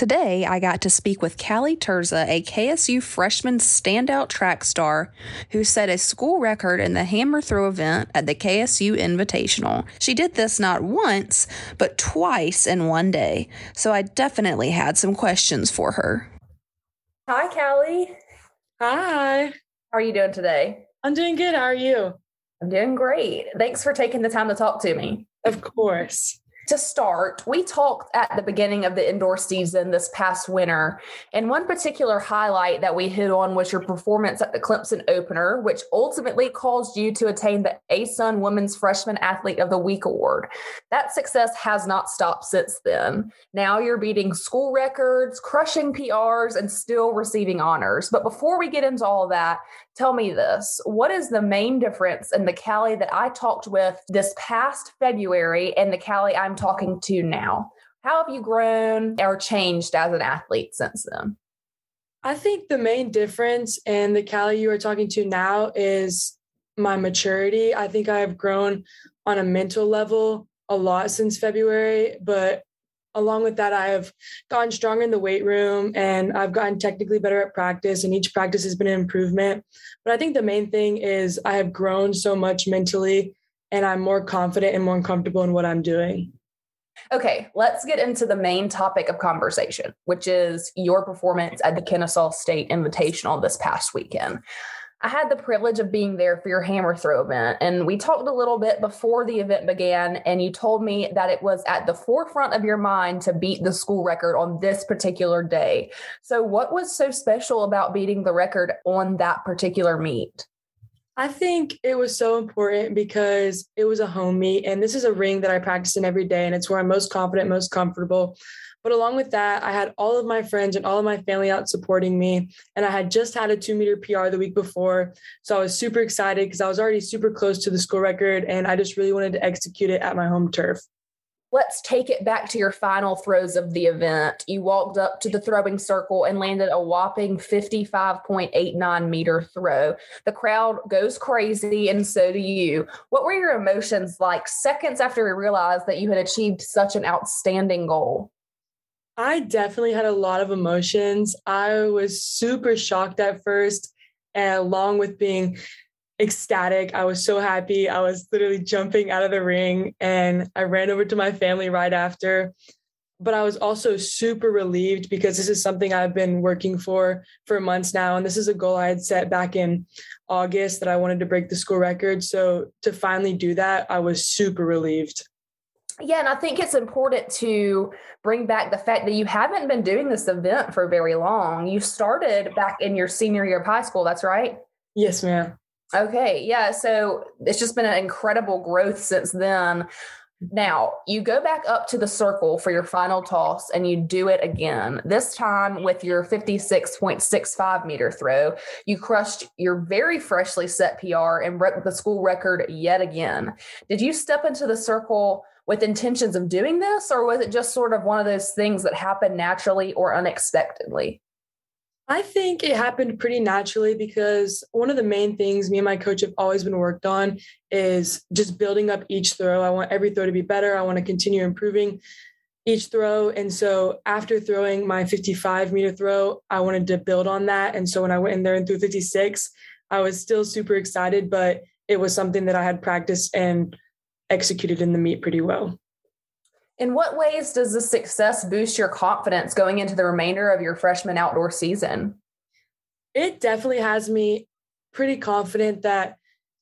Today, I got to speak with Callie Terza, a KSU freshman standout track star who set a school record in the hammer throw event at the KSU Invitational. She did this not once, but twice in one day, so I definitely had some questions for her. Hi, Callie. Hi. How are you doing today? I'm doing good. How are you? I'm doing great. Thanks for taking the time to talk to me. Of course to start, we talked at the beginning of the indoor season this past winter, and one particular highlight that we hit on was your performance at the Clemson opener, which ultimately caused you to attain the ASUN Women's Freshman Athlete of the Week award. That success has not stopped since then. Now you're beating school records, crushing PRs, and still receiving honors. But before we get into all that, tell me this what is the main difference in the Callie that I talked with this past February and the Callie I'm talking to now? How have you grown or changed as an athlete since then? I think the main difference in the Callie you are talking to now is my maturity. I think I have grown on a mental level a lot since February, but along with that, I have gotten stronger in the weight room and I've gotten technically better at practice, and each practice has been an improvement. But I think the main thing is I have grown so much mentally and I'm more confident and more comfortable in what I'm doing. Okay, let's get into the main topic of conversation, which is your performance at the Kennesaw State Invitational this past weekend. I had the privilege of being there for your hammer throw event. And we talked a little bit before the event began, and you told me that it was at the forefront of your mind to beat the school record on this particular day. So, what was so special about beating the record on that particular meet? I think it was so important because it was a home meet, and this is a ring that I practice in every day, and it's where I'm most confident, most comfortable. But along with that, I had all of my friends and all of my family out supporting me. And I had just had a two meter PR the week before. So I was super excited because I was already super close to the school record and I just really wanted to execute it at my home turf. Let's take it back to your final throws of the event. You walked up to the throwing circle and landed a whopping 55.89 meter throw. The crowd goes crazy, and so do you. What were your emotions like seconds after you realized that you had achieved such an outstanding goal? I definitely had a lot of emotions. I was super shocked at first, and along with being ecstatic, I was so happy. I was literally jumping out of the ring, and I ran over to my family right after. But I was also super relieved because this is something I've been working for for months now. And this is a goal I had set back in August that I wanted to break the school record. So to finally do that, I was super relieved. Yeah, and I think it's important to bring back the fact that you haven't been doing this event for very long. You started back in your senior year of high school, that's right? Yes, ma'am. Okay, yeah. So it's just been an incredible growth since then. Now, you go back up to the circle for your final toss and you do it again. This time with your 56.65 meter throw, you crushed your very freshly set PR and broke the school record yet again. Did you step into the circle with intentions of doing this, or was it just sort of one of those things that happened naturally or unexpectedly? I think it happened pretty naturally because one of the main things me and my coach have always been worked on is just building up each throw. I want every throw to be better. I want to continue improving each throw. And so after throwing my 55 meter throw, I wanted to build on that. And so when I went in there and threw 56, I was still super excited, but it was something that I had practiced and executed in the meet pretty well. In what ways does the success boost your confidence going into the remainder of your freshman outdoor season? It definitely has me pretty confident that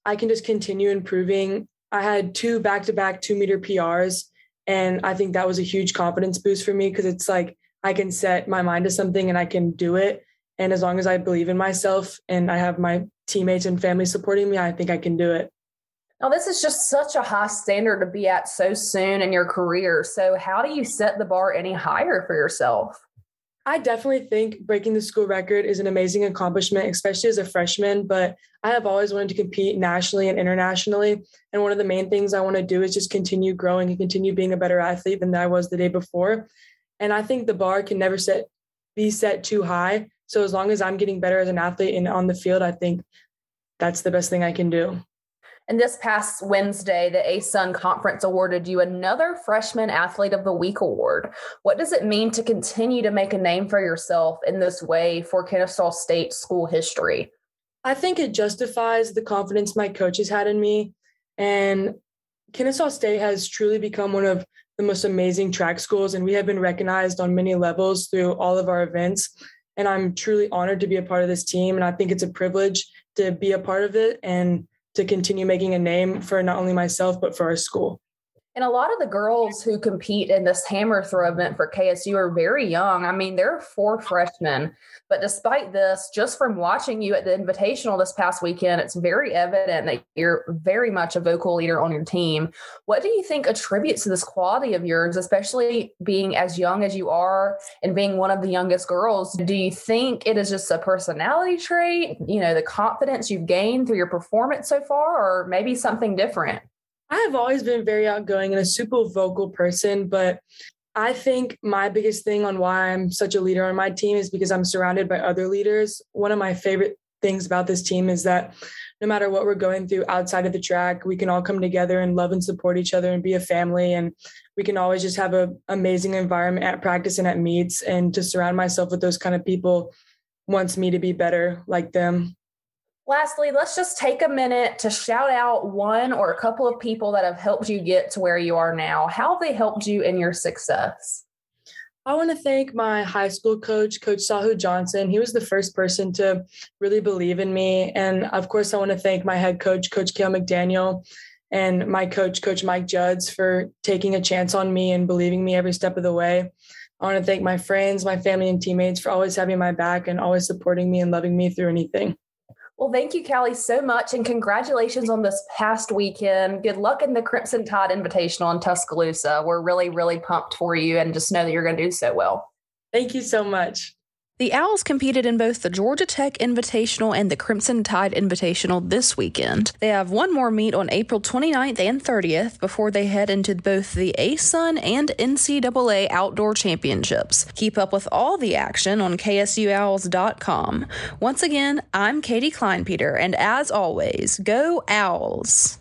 I can just continue improving. I had two back to back two meter PRs, and I think that was a huge confidence boost for me because it's like I can set my mind to something and I can do it. And as long as I believe in myself and I have my teammates and family supporting me, I think I can do it. Now, this is just such a high standard to be at so soon in your career. So, how do you set the bar any higher for yourself? I definitely think breaking the school record is an amazing accomplishment, especially as a freshman. But I have always wanted to compete nationally and internationally. And one of the main things I want to do is just continue growing and continue being a better athlete than I was the day before. And I think the bar can never set be set too high. So as long as I'm getting better as an athlete and on the field, I think that's the best thing I can do. And this past Wednesday, the ASUN Conference awarded you another Freshman Athlete of the Week award. What does it mean to continue to make a name for yourself in this way for Kennesaw State school history? I think it justifies the confidence my coaches had in me. And Kennesaw State has truly become one of the most amazing track schools, and we have been recognized on many levels through all of our events. And I'm truly honored to be a part of this team. And I think it's a privilege to be a part of it and to continue making a name for not only myself, but for our school. And a lot of the girls who compete in this hammer throw event for KSU are very young. I mean, there are four freshmen. But despite this, just from watching you at the Invitational this past weekend, it's very evident that you're very much a vocal leader on your team. What do you think attributes to this quality of yours, especially being as young as you are and being one of the youngest girls? Do you think it is just a personality trait, you know, the confidence you've gained through your performance so far, or maybe something different? I have always been very outgoing and a super vocal person, but I think my biggest thing on why I'm such a leader on my team is because I'm surrounded by other leaders. One of my favorite things about this team is that no matter what we're going through outside of the track, we can all come together and love and support each other and be a family. And we can always just have an amazing environment at practice and at meets. And to surround myself with those kind of people wants me to be better like them. Lastly, let's just take a minute to shout out one or a couple of people that have helped you get to where you are now. How have they helped you in your success? I want to thank my high school coach, Coach Sahu Johnson. He was the first person to really believe in me. And of course, I want to thank my head coach, Coach Kale McDaniel, and my coach, Coach Mike Judds, for taking a chance on me and believing me every step of the way. I want to thank my friends, my family, and teammates for always having my back and always supporting me and loving me through anything. Well, thank you, Callie, so much. And congratulations on this past weekend. Good luck in the Crimson Tide Invitational in Tuscaloosa. We're really, really pumped for you and just know that you're going to do so well. Thank you so much. The Owls competed in both the Georgia Tech Invitational and the Crimson Tide Invitational this weekend. They have one more meet on April 29th and 30th before they head into both the ASUN and NCAA Outdoor Championships. Keep up with all the action on KSUOwls.com. Once again, I'm Katie Kleinpeter, and as always, go Owls!